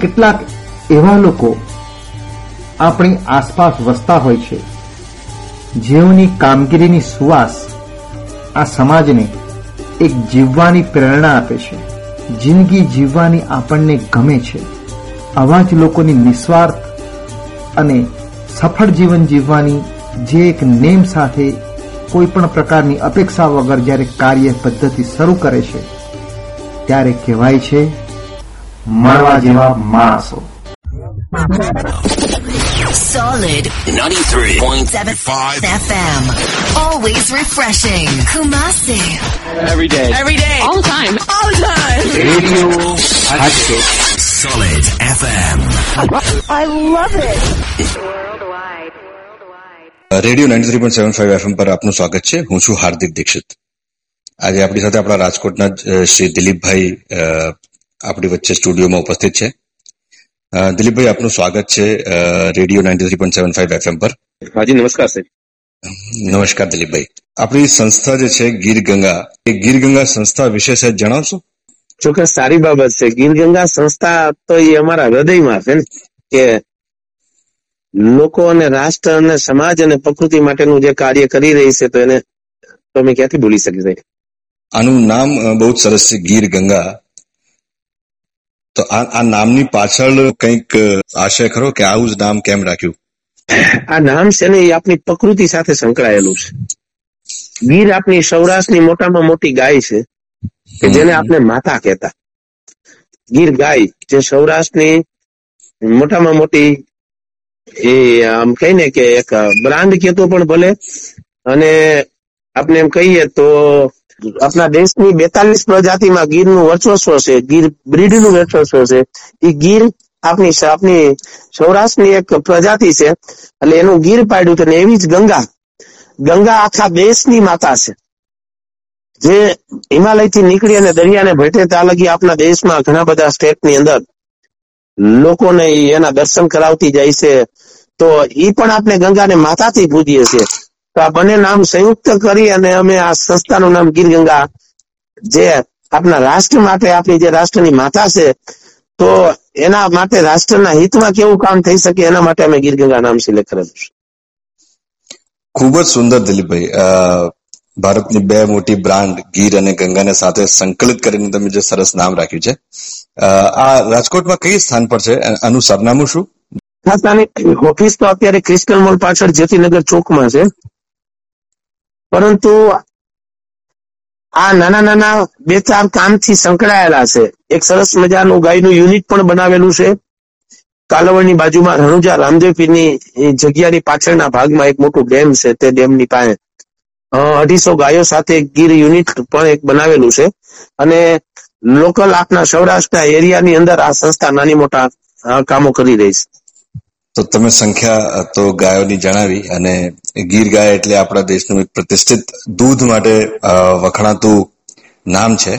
કેટલાક એવા લોકો આપણી આસપાસ વસતા હોય છે, જેઓની કામગીરીની સુવાસ આ સમાજને એક જીવવાની પ્રેરણા આપે છે, જિંદગી જીવવાની આપણને ગમે છે. આવા જ લોકોની નિસ્વાર્થ અને સફળ જીવન જીવવાની જે એક નેમ સાથે કોઈ પણ પ્રકારની અપેક્ષા વગર જ્યારે કાર્ય પદ્ધતિ શરૂ કરે છે, ત્યારે કહેવાય છે મળવા જેવા માણસો Solid 93.75 FM. Always refreshing. Kumasi. Every day. Every day. All the time. All the time. Radio હાટકેટ Solid FM. I love it. Radio ninety three point seven five FM પર આપનું સ્વાગત છે હું છું હાર્દિક દીક્ષિત આજે આપણી સાથે આપણા રાજકોટના જ, અ, શ્રી દિલીપભાઈ અ, આપણી વચ્ચે સ્ટુડિયોમાં ઉપસ્થિત છે. દિલીપભાઈ આપનું સ્વાગત છે radio ninety three point seven five FM પર. હાજી નમસ્કાર સાહેબ. નમસ્કાર દિલીપભાઈ. આપણી સંસ્થા જે છે ગીર ગંગા એ ગીર ગંગા સંસ્થા વિશે સહેજ જણાવશો? ચોક્કસ સારી બાબત છે. ગીર ગંગા સંસ્થા તો એ અમારા હૃદયમાં છે ને કે લોકો અને રાષ્ટ્ર અને સમાજ અને પ્રકૃતિ માટેનું જે કાર્ય કરી રહી છે તો એને તમે ક્યાંથી ભૂલી શકી આનું નામ બહુ જ સરસ છે ગીર ગંગા તો આ નામની પાછળ કંઈક આશય ખરો કે આવું જ નામ કેમ રાખ્યું? આ નામ છે ને એ આપણી પ્રકૃતિ સાથે સંકળાયેલું છે. ગીર આપણી સૌરાષ્ટ્રની મોટામાં મોટી ગાય છે કે જેને આપણે માતા કહેતા. ગીર ગાય જે સૌરાષ્ટ્રની મોટામાં મોટી એ આમ કહીને કે એક બ્રાન્ડ કહેતો પણ ભલે અને આપણે એમ કહીએ તો આપણા દેશની બેતાલીસ પ્રજાતિમાં ગીરનું વર્ચસ્વ છે, ગીર બ્રીડનું વર્ચસ્વ છે. એ ગીર આપની આપની સૌરાષ્ટ્રની એક પ્રજાતિ છે. એટલે એનું ગીર પાડ્યું છે એવી જ ગંગા. ગંગા આખા દેશની માતા છે. જે હિમાલયથી નીકળી અને દરિયાને ભેટે ત્યાં લગી આપણા દેશમાં ઘણા બધા સ્ટેટની અંદર લોકોને એના દર્શન કરાવતી જાય છે. તો એ પણ આપણે ગંગાને માતાથી પૂજીએ છીએ. તો આ બંને નામ સંયુક્ત કરી અને અમે આ સંસ્થાનું નામ ગીર ગંગા જે આપણા રાષ્ટ્ર માટે આપણી જે રાષ્ટ્રની માતા છે તો એના માટે રાષ્ટ્રના હિતમાં કેવું કામ થઈ શકે એના માટે અમે ગીર ગંગા નામ સિલેક્ટ કરેલું છે. ખૂબ જ સુંદર દિલીપભાઈ ભારતની બે મોટી બ્રાન્ડ ગીર અને ગંગાને સાથે સંકલિત કરીને તમે જે સરસ નામ રાખ્યું છે. આ રાજકોટમાં કઈ સ્થાન પર છે? આનું સરનામું શું? ઓફિસ તો અત્યારે ક્રિસ્ટલ મોલ પાછળ જ્યોતિનગર ચોકમાં છે. પરંતુ આ નાના નાના બે ચાર કામથી સંકળાયેલા છે. એક સરસ મજાનું ગાયનું યુનિટ પણ બનાવેલું છે. કાલાવડની બાજુમાં રણુજા રામદેવ જગ્યાની પાછળના ભાગમાં એક મોટું ડેમ છે તે ડેમની પાસે. અઢીસો ગાયો સાથે ગીર યુનિટ પણ એક બનાવેલું છે. અને લોકલ આપના સૌરાષ્ટ્રના એરિયાની અંદર આ સંસ્થા નાની મોટા કામો કરી રહી છે. તો તમે સંખ્યા તો ગાયોની જણાવી અને ગીર ગાય એટલે આપણા દેશનું એક પ્રતિષ્ઠિત દૂધ માટે વખણાતું નામ છે.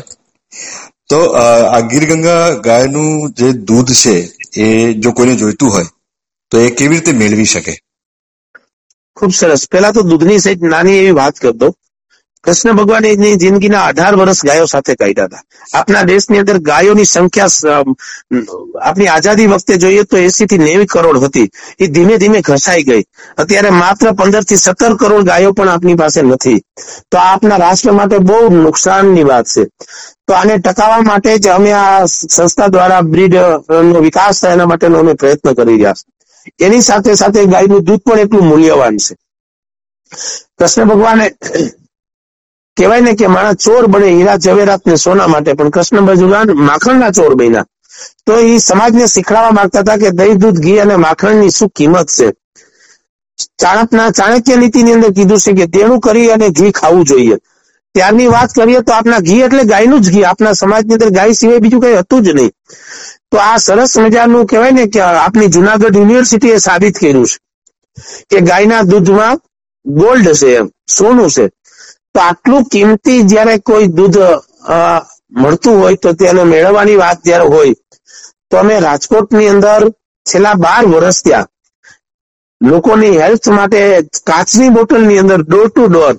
તો આ ગીર ગંગા ગાયનું જે દૂધ છે, એ જો કોઈને જોઈતું હોય, તો એ કેવી રીતે મેળવી શકે? ખૂબ સરસ. પેલા તો દૂધની સહિત નાની એવી વાત કરતો કૃષ્ણ ભગવાન એની જિંદગીના અઢાર વર્ષ ગાયો સાથે કાઢ્યા હતા. આપણા દેશની અંદર ગાયોની સંખ્યા આપણી આઝાદી વખતે જોઈએ તો એસી થી નેવી કરોડ હતી. એ ધીમે ધીમે ઘસાઈ ગઈ. અત્યારે માત્ર પંદરથી સત્તર કરોડ ગાયો પણ આપની પાસે નથી. તો આપના રાષ્ટ્ર માટે બહુ નુકસાનની વાત છે. તો આને ટકાવવા માટે જ અમે આ સંસ્થા દ્વારા બ્રીડ નો વિકાસ થાય એના માટેનો અમે પ્રયત્ન કરી રહ્યા છીએ એની સાથે સાથે ગાયનું દૂધ પણ એટલું મૂલ્યવાન છે. કૃષ્ણ ભગવાને કહેવાય ને કે માણસ ચોર બને હીરા જવેરાત ને સોના માટે, પણ કૃષ્ણ ભગવાન માખણના ચોર બન્યા. તો એ સમાજને શીખડાવવા માંગતા હતા કે દહીં, દૂધ, ઘી અને માખણની શું કિંમત છે? ચાણકના ચાણક્ય નીતિની અંદર કીધું છે કે દેણું કરી અને ઘી ખાવું જોઈએ. ત્યારની વાત કરીએ તો આપણા ઘી એટલે ગાયનું જ ઘી. આપણા સમાજની અંદર ગાય સિવાય બીજું કઈ હતું જ નહીં. તો આ સરસ મજાનું કહેવાય ને કે આપણી જુનાગઢ યુનિવર્સિટીએ સાબિત કર્યું છે કે ગાયના દૂધમાં ગોલ્ડ છે એમ, સોનું છે. તો આટલું કિંમતી જ્યારે કોઈ દૂધ મળતું હોય તો તેને મેળવવાની વાત જ્યારે હોય, તો અમે રાજકોટની અંદર છેલ્લા બાર વર્ષ ત્યાં લોકોની હેલ્થ માટે કાચની બોટલની અંદર ડોર ટુ ડોર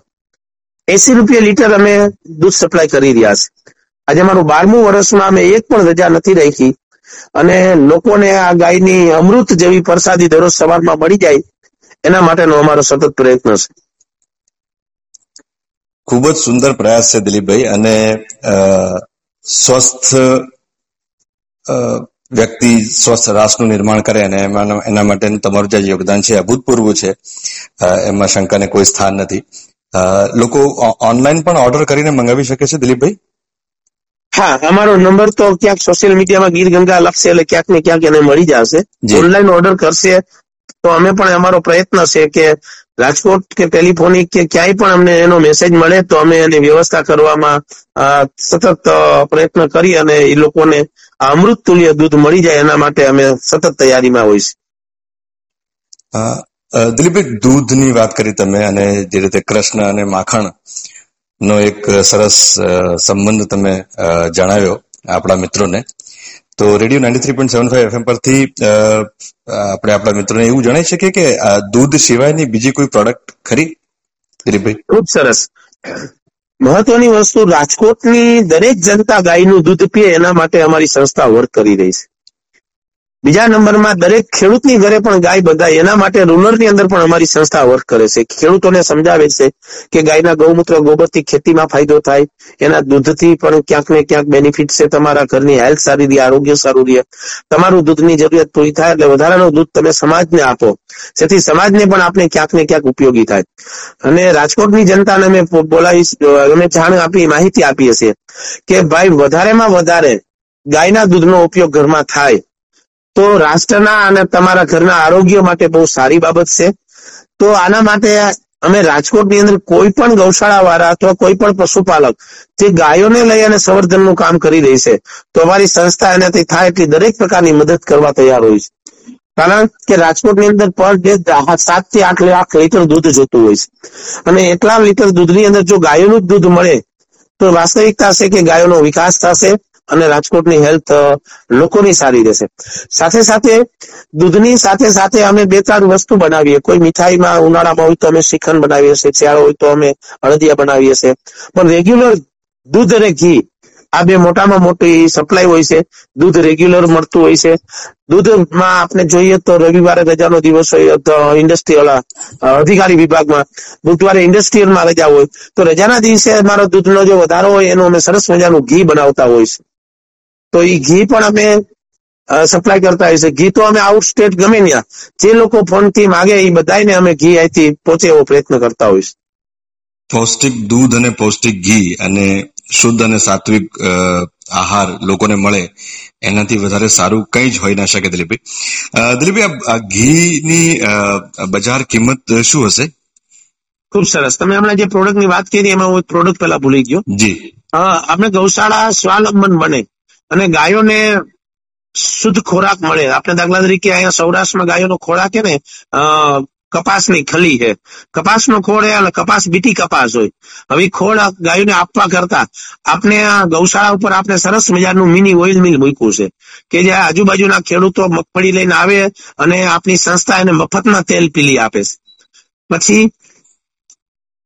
એસી રૂપિયા લીટર અમે દૂધ સપ્લાય કરી રહ્યા છે આજે મારું બારમું વર્ષમાં અમે એક પણ રજા નથી રાખી અને લોકોને આ ગાયની અમૃત જેવી પ્રસાદી દરરોજ સવારમાં મળી જાય, એના માટેનો અમારો સતત પ્રયત્ન છે. ખૂબ જ સુંદર પ્રયાસ છે દિલીપભાઈ અને સ્વસ્થ વ્યક્તિ સ્વસ્થ રાષ્ટ્રનું નિર્માણ કરે અને એમાં એના માટેનું તમારું જે યોગદાન છે અભૂતપૂર્વ છે. એમાં શંકાને કોઈ સ્થાન નથી. લોકો ઓનલાઈન પણ ઓર્ડર કરીને મંગાવી શકે છે દિલીપભાઈ? હા અમારો નંબર તો ક્યાંક સોશિયલ મીડિયામાં ગીર ગંગા લખશે એટલે ક્યાંક ને ક્યાંક એને મળી જશે. જી. ઓનલાઈન ઓર્ડર કરશે તો અમે પણ અમારો પ્રયત્ન છે કે રાજકોટ કે ટેલિફોનિક કે ક્યાંય પણ અમને એનો મેસેજ મળે તો અમે એની વ્યવસ્થા કરવામાં સતત પ્રયત્ન કરી અને એ લોકોને અમૃત તુલ્ય દૂધ મળી જાય એના માટે અમે સતત તૈયારીમાં હોય છે. દિલીપભાઈ, દૂધની વાત કરી તમે અને જે રીતે કૃષ્ણ અને માખણ નો એક સરસ સંબંધ તમે જણાવ્યો આપણા મિત્રોને. તો radio ninety three point seven five FM પરથી આપણે આપણા મિત્રોને એવું જણાવી શકીએ કે દૂધ સિવાયની બીજી કોઈ પ્રોડક્ટ ખરી? દિલીપભાઈ. ખૂબ સરસ. મહત્વની વસ્તુ, રાજકોટની દરેક જનતા ગાયનું દૂધ પીએ એના માટે અમારી સંસ્થા વર્ક કરી રહી છે. બીજા નંબરમાં દરેક ખેડૂતની ઘરે પણ ગાય બંધાય એના માટે રૂરલની અંદર પણ અમારી સંસ્થા વર્ક કરે છે. ખેડૂતોને સમજાવે છે કે ગાયના ગૌમૂત્ર ગોબરથી ખેતીમાં ફાયદો થાય, એના દૂધથી પણ ક્યાંક ને ક્યાંક બેનિફિટ છે તમારા ઘરની હેલ્થ સારી રહે, આરોગ્ય સારું રહે. તમારું દૂધની જરૂરિયાત પૂરી થાય એટલે વધારાનું દૂધ તમે સમાજને આપો. જેથી સમાજને પણ આપણે ક્યાંક ને ક્યાંક ઉપયોગી થાય. અને રાજકોટની જનતાને અમે બોલાવી અમે જાણ આપી, માહિતી આપીએ છીએ કે ભાઈ વધારેમાં વધારે ગાયના દૂધનો ઉપયોગ ઘરમાં થાય. તો રાષ્ટ્રના અને તમારા ઘરના આરોગ્ય માટે બહુ સારી બાબત છે. તો આના માટે અમે રાજકોટની અંદર કોઈ પણ ગૌશાળા વાળા અથવા કોઈ પણ પશુપાલક જે ગાયોને લઈ અને સંવર્ધનનું કામ કરી રહી છે, તો અમારી સંસ્થા એનાથી થાય એટલી દરેક પ્રકારની મદદ કરવા તૈયાર હોય છે. કારણ કે રાજકોટની અંદર પર ડે સાતથી આઠ લાખ લીટર દૂધ જોતું હોય છે. અને એટલા લીટર દૂધની અંદર જો ગાયોનું જ દૂધ મળે, તો વાસ્તવિકતા છે કે ગાયોનો વિકાસ થશે. અને રાજકોટની હેલ્થ લોકોની સારી રહેશે. સાથે સાથે દૂધની સાથે સાથે અમે બે ત્રણ વસ્તુ બનાવીએ. કોઈ મીઠાઈમાં, ઉનાળામાં હોય તો અમે શ્રીખંડ બનાવીએ છીએ, શિયાળો હોય તો અમે હળદિયા બનાવીએ છીએ. પણ રેગ્યુલર દૂધ અને ઘી, આ બે મોટામાં મોટી સપ્લાય હોય છે. દૂધ રેગ્યુલર મળતું હોય છે. દૂધમાં આપણે જોઈએ તો રવિવારે રજાનો દિવસ હોય ઇન્ડસ્ટ્રીયલ અધિકારી વિભાગમાં. બુધવારે ઇન્ડસ્ટ્રીયલમાં રજા હોય. તો રજાના દિવસે અમારો દૂધનો જો વધારો હોય, એનું અમે સરસ મજાનું ઘી બનાવતા હોય છે. તો એ ઘી પણ અમે સપ્લાય કરતા હોય છે ઘી તો અમે આઉટ સ્ટેટ ગમે ત્યાં. જે લોકો ફોનથી માગે એ બધાને અમે ઘી અહીંથી પહોંચે એવો પ્રયત્ન કરતા હોય છે પૌષ્ટિક દૂધ અને પૌષ્ટિક ઘી અને શુદ્ધ અને સાત્વિક આહાર લોકોને મળે એનાથી વધારે સારું કંઈ જ હોઈ ના શકે દિલીપભાઈ. દિલીપભાઈ આ- ઘીની બજાર કિંમત શું હશે? ખૂબ સરસ. તમે હમણાં જે પ્રોડક્ટની વાત કરી એમાં હું પ્રોડક્ટ પેલા ભૂલી ગયો. જી. આપણે ગૌશાળા સ્વાવલંબન બને. અને ગાયોને શુદ્ધ ખોરાક મળે. આપણે દાખલા તરીકે અહીંયા સૌરાષ્ટ્રમાં ગાયોનો ખોરાક છે ને કપાસની ખલી છે. કપાસનો ખોળ એ કપાસ બીટી કપાસ હોય. હવે ખોળ ગાયોને આપવા કરતા આપણે આ ગૌશાળા ઉપર આપણે સરસ મજાનું મિની ઓઇલ મિલ મૂક્યું છે. કે જે આજુબાજુના ખેડૂતો મગફળી લઈને આવે અને આપણી સંસ્થા એને મફતમાં તેલ પીલી આપે છે. પછી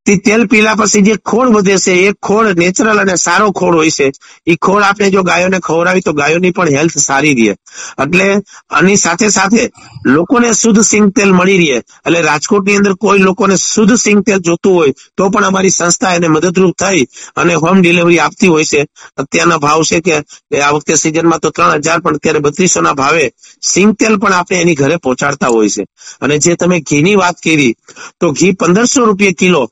તે તેલ પીલા પછી જે ખોળ વધે છે, એ ખોળ નેચરલ અને સારો ખોળ હોય છે. એ ખોળ આપણે જો ગાયોને ખવડાવી તો ગાયોની પણ હેલ્થ સારી રહે. એટલે આની સાથે સાથે લોકોને શુદ્ધ સિંગ તેલ મળી રહે. એટલે રાજકોટની અંદર કોઈ લોકોને શુદ્ધ સિંગ તેલ જોતું હોય, તો પણ અમારી સંસ્થા એને મદદરૂપ થઈ અને હોમ ડિલિવરી આપતી હોય છે. અત્યારના ભાવ છે કે આ વખતે સિઝનમાં તો ત્રણ હજાર, પણ અત્યારે બત્રીસો ના ભાવે સિંગ તેલ પણ આપણે એની ઘરે પહોંચાડતા હોય છે. અને જે તમે ઘીની વાત કરી, તો ઘી પંદરસો રૂપિયા કિલો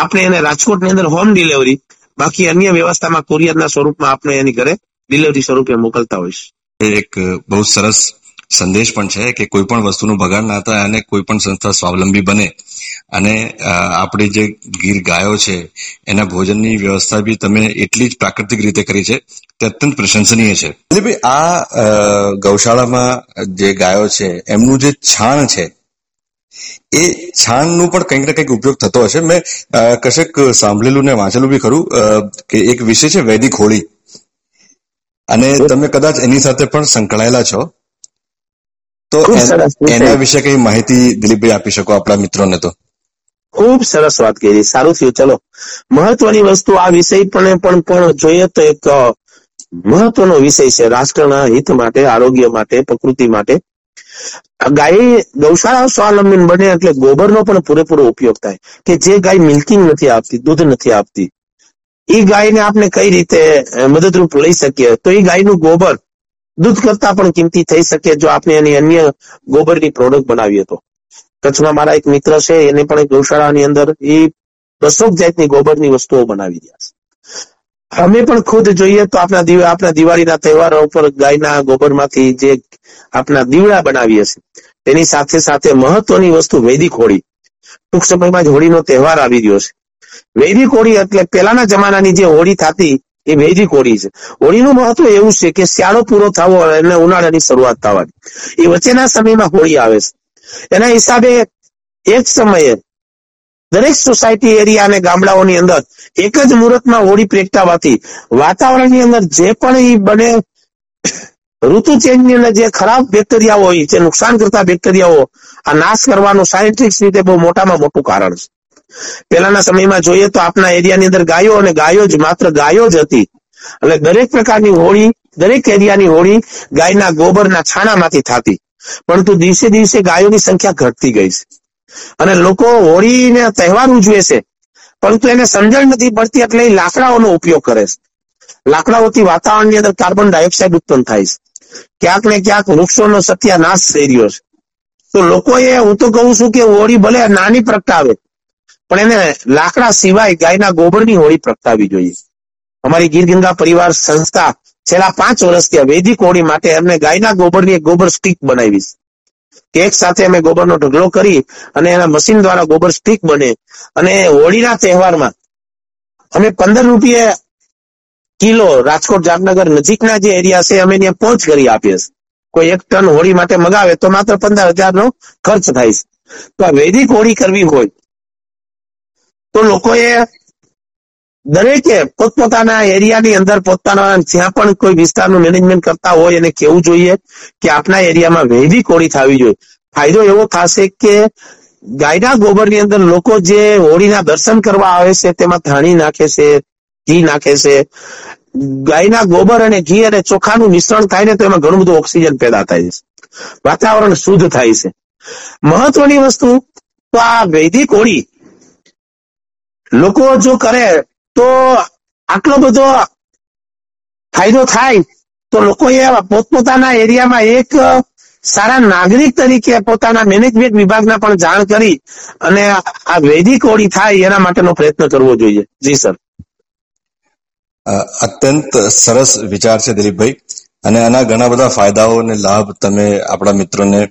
આપણે એને રાજકોટની અંદર હોમ ડિલિવરી બાકી અન્ય વ્યવસ્થામાં કુરિયરના સ્વરૂપમાં આપણે એની ઘરે ડિલિવરી સ્વરૂપે મોકલતા હોઈશ. એક બહુ સરસ સંદેશ પણ છે કે કોઈ પણ વસ્તુનું બગાડ ના થાય અને કોઈ પણ સંસ્થા સ્વાવલંબી બને. અને અ, આપણી જે ગીર ગાયો છે એના ભોજનની વ્યવસ્થા બી તમે એટલી જ પ્રાકૃતિક રીતે કરી છે તે અત્યંત પ્રશંસનીય છે. ભાઈ આ અ, ગૌશાળામાં જે ગાયો છે એમનું જે છાણ છે એ છાણનું પણ કંઈક ને કંઈક ઉપયોગ થતો હશે. મેં કશેક સાંભળેલું ને વાંચેલું બી ખરું કે એક વિષય છે વૈદિક હોળી. અને તમે કદાચ એની સાથે પણ સંકળાયેલા છો. તો એન- વિશે કઈ માહિતી દિલીપભાઈ આપી શકો આપણા મિત્રોને તો? ખૂબ સરસ વાત કરી સારું થયું. ચલો. મહત્વની વસ્તુ આ વિષય પણ પણ પણ જોઈએ તો એક મહત્વનો વિષય છે રાષ્ટ્રના હિત માટે આરોગ્ય માટે પ્રકૃતિ માટે. ગાય ગૌશાળા સ્વાવલંબન બને એટલે ગોબરનો પણ પૂરેપૂરો ઉપયોગ થાય કે જે ગાય મિલ્કિંગ નથી આપતી, દૂધ નથી આપતી. એ ગાયને આપણે કઈ રીતે મદદરૂપ લઈ શકીએ? તો એ ગાયનું ગોબર દૂધ કરતા પણ કિંમતી થઈ શકે જો આપણે એની અન્ય ગોબરની પ્રોડક્ટ બનાવીએ તો. કચ્છમાં મારા એક મિત્ર છે, એને પણ ગૌશાળાની અંદર એ બસો જાતની ગોબરની વસ્તુઓ બનાવી રહ્યા છે. અમે પણ ખુદ જોઈએ તો આપણા આપણા દિવાળીના તહેવારો ઉપર ગાયના ગોબરમાંથી જે આપણા દીવડા બનાવીએ છીએ, તેની સાથે સાથે મહત્વની વસ્તુ વૈદિક હોળી. ટૂંક સમયમાં જ હોળીનો તહેવાર આવી રહ્યો છે. વૈદિક હોળી એટલે પહેલાના જમાનાની જે હોળી થતી, એ વૈદિક હોળી છે. હોળીનું મહત્વ એવું છે કે શિયાળો પૂરો થવો અને ઉનાળાની શરૂઆત થવાની. એ વચ્ચેના સમયમાં હોળી આવે છે. એના હિસાબે એક સમયે દરેક સોસાયટી એરિયા અને ગામડાઓની અંદર એક જ મુહૂર્તમાં હોળી પ્રગટાવાથી વાતાવરણની અંદર જે પણ એ બને ઋતુ ચેન્જની અંદર જે ખરાબ બેક્ટેરિયાઓ હોય, જે નુકસાન કરતા બેક્ટેરિયાઓ આ નાશ કરવાનું સાયન્ટિફિક રીતે બહુ મોટામાં મોટું કારણ છે. પહેલાના સમયમાં જોઈએ તો આપના એરિયાની અંદર ગાયો અને ગાયો જ માત્ર ગાયો જ હતી. એટલે દરેક પ્રકારની હોળી, દરેક એરિયાની હોળી ગાયના ગોબરના છાણામાંથી થતી. પરંતુ દિવસે દિવસે ગાયોની સંખ્યા ઘટતી ગઈ છે. અને લોકો હોળીને તહેવાર ઉજવે છે. પરંતુ એને સમજણ નથી પડતી એટલે એ લાકડાઓનો ઉપયોગ કરે છે. લાકડાઓથી વાતાવરણની અંદર કાર્બન ડાયોક્સાઇડ ઉત્પન્ન થાય છે. ક્યાંક ને ક્યાંક વૃક્ષોનો સત્યાનાશ થઈ રહ્યો છે. તો લોકોએ, હું તો કહું છું કે હોળી ભલે નાની પ્રગટાવે, પણ એને લાકડા સિવાય ગાયના ગોબરની હોળી પ્રગટાવી જોઈએ. અમારી ગીર ગંગા પરિવાર સંસ્થા છેલ્લા પાંચ વર્ષથી વૈદિક હોળી માટે એમને ગાયના ગોબરની એક ગોબર સ્ટીક બનાવી છે. એક સાથે અમે ગોબરનો ઢગલો કરી અને એના મશીન દ્વારા ગોબર સ્ટીક બને. અને હોળીના તહેવારમાં અમે પંદર રૂપિયે કિલો રાજકોટ જામનગર નજીકના જે એરિયા છે, અમે ત્યાં પહોંચ કરી આપીએ કોઈ એક ટન હોળી માટે મગાવે તો માત્ર પંદર હજાર નો ખર્ચ થાય છે. તો આ વૈદિક હોળી કરવી હોય તો લોકોએ દરેકે પોતપોતાના એરિયાની અંદર પોતાના જ્યાં પણ કોઈ વિસ્તારનું મેનેજમેન્ટ કરતા હોય એને કેવું જોઈએ કે આપના એરિયામાં વહેલી કોળી થવી જોઈએ. ફાયદો એવો થશે કે ગાયના ગોબરની અંદર લોકો જે હોળીના દર્શન કરવા આવે છે તેમાં ધાણી નાખે છે, ઘી નાખે છે. ગાયના ગોબર અને ઘી અને ચોખાનું મિશ્રણ થાય ને તો એમાં ઘણું બધું ઓક્સિજન પેદા થાય છે. વાતાવરણ શુદ્ધ થાય છે. મહત્વની વસ્તુ તો આ વૈદિક હોળી લોકો જો કરે તો આટલો બધો ફાયદો થાય તો લોકોએ પોતપોતાના એરિયામાં એક સારા નાગરિક તરીકે પોતાના મેનેજમેન્ટ વિભાગના પણ જાણ કરી અને આ વૈદિક ઓળી થાય એના માટેનો પ્રયત્ન કરવો જોઈએ. જી સર. અત્યંત સરસ વિચાર છે દિલીપભાઈ. અને આના ઘણા બધા ફાયદાઓ અને લાભ તમે આપણા મિત્રોને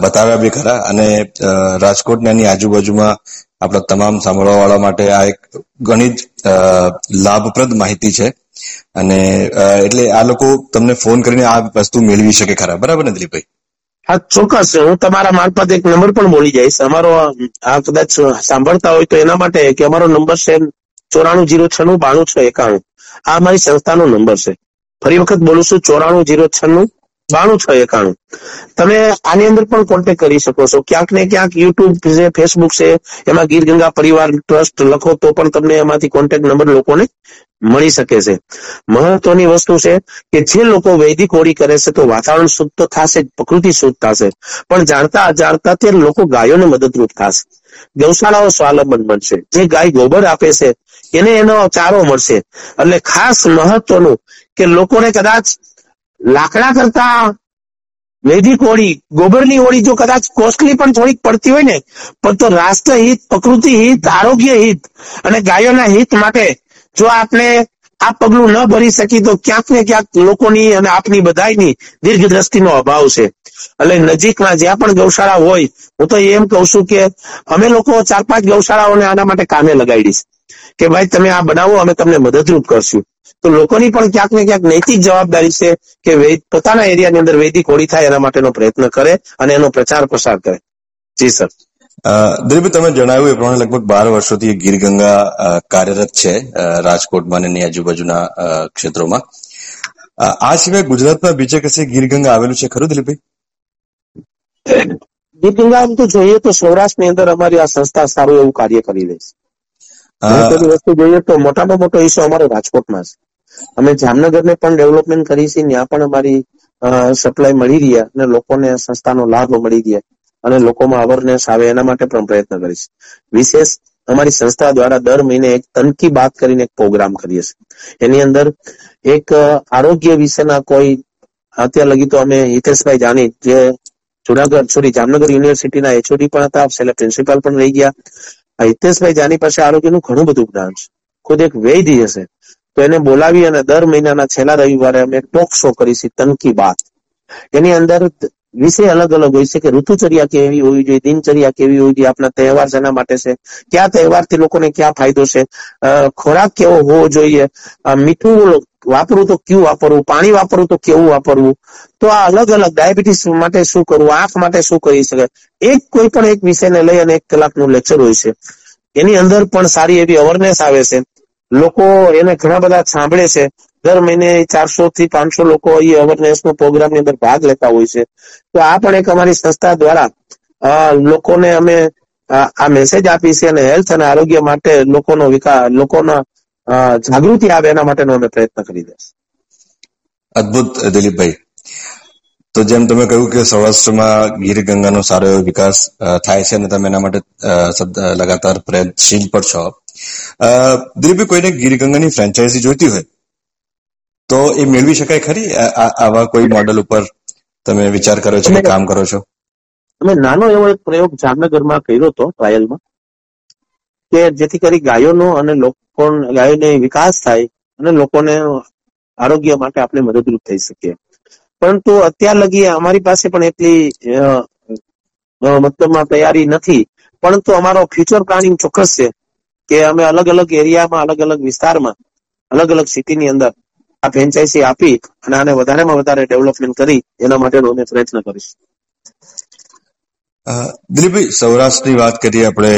બતાવ્યા બી ખરા. અને અ, રાજકોટ ને એની આજુબાજુમાં આપણા તમામ સાંભળવા વાળા માટે આ એક ઘણી જ લાભપ્રદ માહિતી છે. અને એટલે આ લોકો તમને ફોન કરીને આ વસ્તુ મેળવી શકે ખરા. બરાબર ને દિલીપભાઈ? હા, ચોક્કસ. હું તમારા મારફત એક નંબર પણ બોલી જઈશ. અમારો, આ કદાચ સાંભળતા હોય તો એના માટે કે અમારો નંબર છે ચોરાણું જીરો છન્નું બાણું છ એકાણું. આ અમારી સંસ્થાનો નંબર છે. ફરી વખત બોલું છું ચોરાણું જીરો છન્નું બાણું છ એકાણું. તમે આની અંદર પણ કોન્ટેક્ટ કરી શકો છો. ક્યાંક ને ક્યાંક યુટ્યુબ છે ફેસબુક છે, એમાં ગીર ગંગા પરિવાર ટ્રસ્ટ લખો તો પણ તમને એમાંથી કોન્ટેક્ટ નંબર લોકોને મળી શકે છે. મહત્વની વસ્તુ છે કે જે લોકો વૈદિક હોળી કરે છે તો વાતાવરણ શુદ્ધ તો થશે, પ્રકૃતિ શુદ્ધ થશે. પણ જાણતા અજાણતા તે લોકો ગાયોને મદદરૂપ થશે. ગૌશાળાઓ સ્વાવલંબન બનશે. જે ગાય ગોબર આપે છે, એને એનો ચારો મળશે. એટલે ખાસ મહત્વનું કે લોકોને કદાચ લાકડા કરતા વેધી હોળી ગોબરની હોળી જો કદાચ કોસ્ટલી પણ થોડીક પડતી હોય ને, પણ તો રાષ્ટ્ર હિત પ્રકૃતિ હિત આરોગ્ય હિત અને ગાયોના હિત માટે જો આપણે આ પગલું ન ભરી શકી તો ક્યાંક ને ક્યાંક લોકોની અને આપની બધાની દીર્ઘ દ્રષ્ટિનો અભાવ છે. એટલે નજીકમાં જ્યાં પણ ગૌશાળા હોય, હું તો એમ કહું છું કે અમે લોકો ચાર પાંચ ગૌશાળાઓને આના માટે કામે લગાડીશ કે ભાઈ, તમે આ બનાવો, અમે તમને મદદરૂપ કરશું. તો લોકોની પણ ક્યાંક ને ક્યાંક નૈતિક જવાબદારી છે કે પોતાના એરિયાની અંદર વૈદિક હોળી થાય એના માટેનો પ્રયત્ન કરે અને એનો પ્રચાર પ્રસાર કરે. જી સર. અ, દિલીપભાઈ તમે જણાવ્યું એ પ્રમાણે લગભગ બાર વર્ષોથી ગીર ગંગા કાર્યરત છે રાજકોટમાં અને આજુબાજુના ક્ષેત્રોમાં. આ સિવાય ગુજરાતમાં બીજે કશે ગીર ગંગા આવેલું છે ખરું દિલીપભાઈ? ગીર ગંગા આમ તો જોઈએ તો સૌરાષ્ટ્રની અંદર અમારી આ સંસ્થા સારું એવું કાર્ય કરી રહી છે. વસ્તુ જોઈએ તો મોટામાં મોટો ઈસ્યુ અમારો રાજકોટમાં છે. અમે જામનગરને પણ ડેવલપમેન્ટ કરી છે ત્યાં પણ અમારી સપ્લાય મળી રહ્યા અને લોકોને સંસ્થાનો લાભ મળી રહ્યા. અને લોકોમાં અવેરનેસ આવે એના માટે પણ પ્રયત્ન કરીશ. વિશેષ, અમારી સંસ્થા દ્વારા દર મહિને એક તનકી બાત કરીને એક પ્રોગ્રામ કરીએ છીએ. એની અંદર એક આરોગ્ય વિશેના કોઈ, અત્યાર લગી તો અમે હિતેશભાઈ જાની, જે જુનાગઢ સોરી જામનગર યુનિવર્સિટીના એચઓડી પણ હતા છેલ્લે પ્રિન્સિપાલ પણ રહી ગયા. હિતેશભાઈ જાની પાસે આરોગ્યનું ઘણું બધું જ્ઞાન છે. ખુદ એક વૈદ્ય હશે. તો એને બોલાવી અને દર મહિનાના છેલ્લા રવિવારે અમે ટોક શો કરીશું તનકી બાત. એની અંદર વિષય અલગ અલગ હોય છે કે ઋતુચર્યા કેવી હોવી જોઈએ, દિનચર્યા કેવી હોવી જોઈએ, આપણા તહેવાર શેના માટે છે, કયા તહેવારથી લોકોને ક્યાં ફાયદો છે ખોરાક કેવો હોવો જોઈએ મીઠું વાપરવું તો ક્યુ વાપરવું, પાણી વાપરવું તો કેવું વાપરવું, તો આ અલગ અલગ ડાયાબિટીસ માટે શું કરવું, આંખ માટે શું કરી શકે એક કોઈ પણ એક વિષયને લઈ અને એક કલાકનું લેક્ચર હોય છે. એની અંદર પણ સારી એવી અવેરનેસ આવે છે. લોકો એને ઘણા બધા સાંભળે છે. દર મહિને ચારસો થી પાંચસો લોકો એ અવેરનેસ નો પ્રોગ્રામની અંદર ભાગ લેતા હોય છે. તો આ પણ એક અમારી સંસ્થા દ્વારા લોકોને અમે આ મેસેજ આપી છે અને હેલ્થ અને આરોગ્ય માટે લોકોનો વિકાસ, લોકોના જાગૃતિ આવે એના માટેનો અમે પ્રયત્ન કરી દઈશ અદભુત, દિલીપભાઈ. તો જેમ તમે કહ્યું કે સૌરાષ્ટ્રમાં ગીર ગંગાનો સારો એવો વિકાસ થાય છે અને તમે એના માટે લગાતાર પ્રયત્નશીલ પણ છો. દિલીપભાઈ કોઈને ગીરગંગાની ફ્રેન્ચાઇઝી જોઈતી હોય તો એ મેળવી શકાય ખરી? આવા કોઈ મોડલ ઉપર તમે વિચાર કરો છો કામ કરો છો? અમે નાનો એવો એક પ્રયોગ જામનગરમાં કર્યો હતો ટ્રાયલમાં કે જેથી કરી ગાયોનો અને લોકો ગાયોને વિકાસ થાય અને લોકોને આરોગ્ય માટે આપણે મદદરૂપ થઈ શકીએ. પરંતુ અત્યાર લગી અમારી પાસે પણ એટલી મતલબમાં તૈયારી નથી પરંતુ અમારો ફ્યુચર પ્લાનિંગ ચોક્કસ છે. કે અમે અલગ અલગ એરિયામાં અલગ અલગ વિસ્તારમાં અલગ અલગ સિટીની અંદર આ ફ્રેન્ચાઇઝી આપી અને આને વધારેમાં વધારે ડેવલપમેન્ટ કરી એના માટેનો અમે પ્રયત્ન કરીશ. દિલીપભાઈ, સૌરાષ્ટ્રની વાત કરીએ આપણે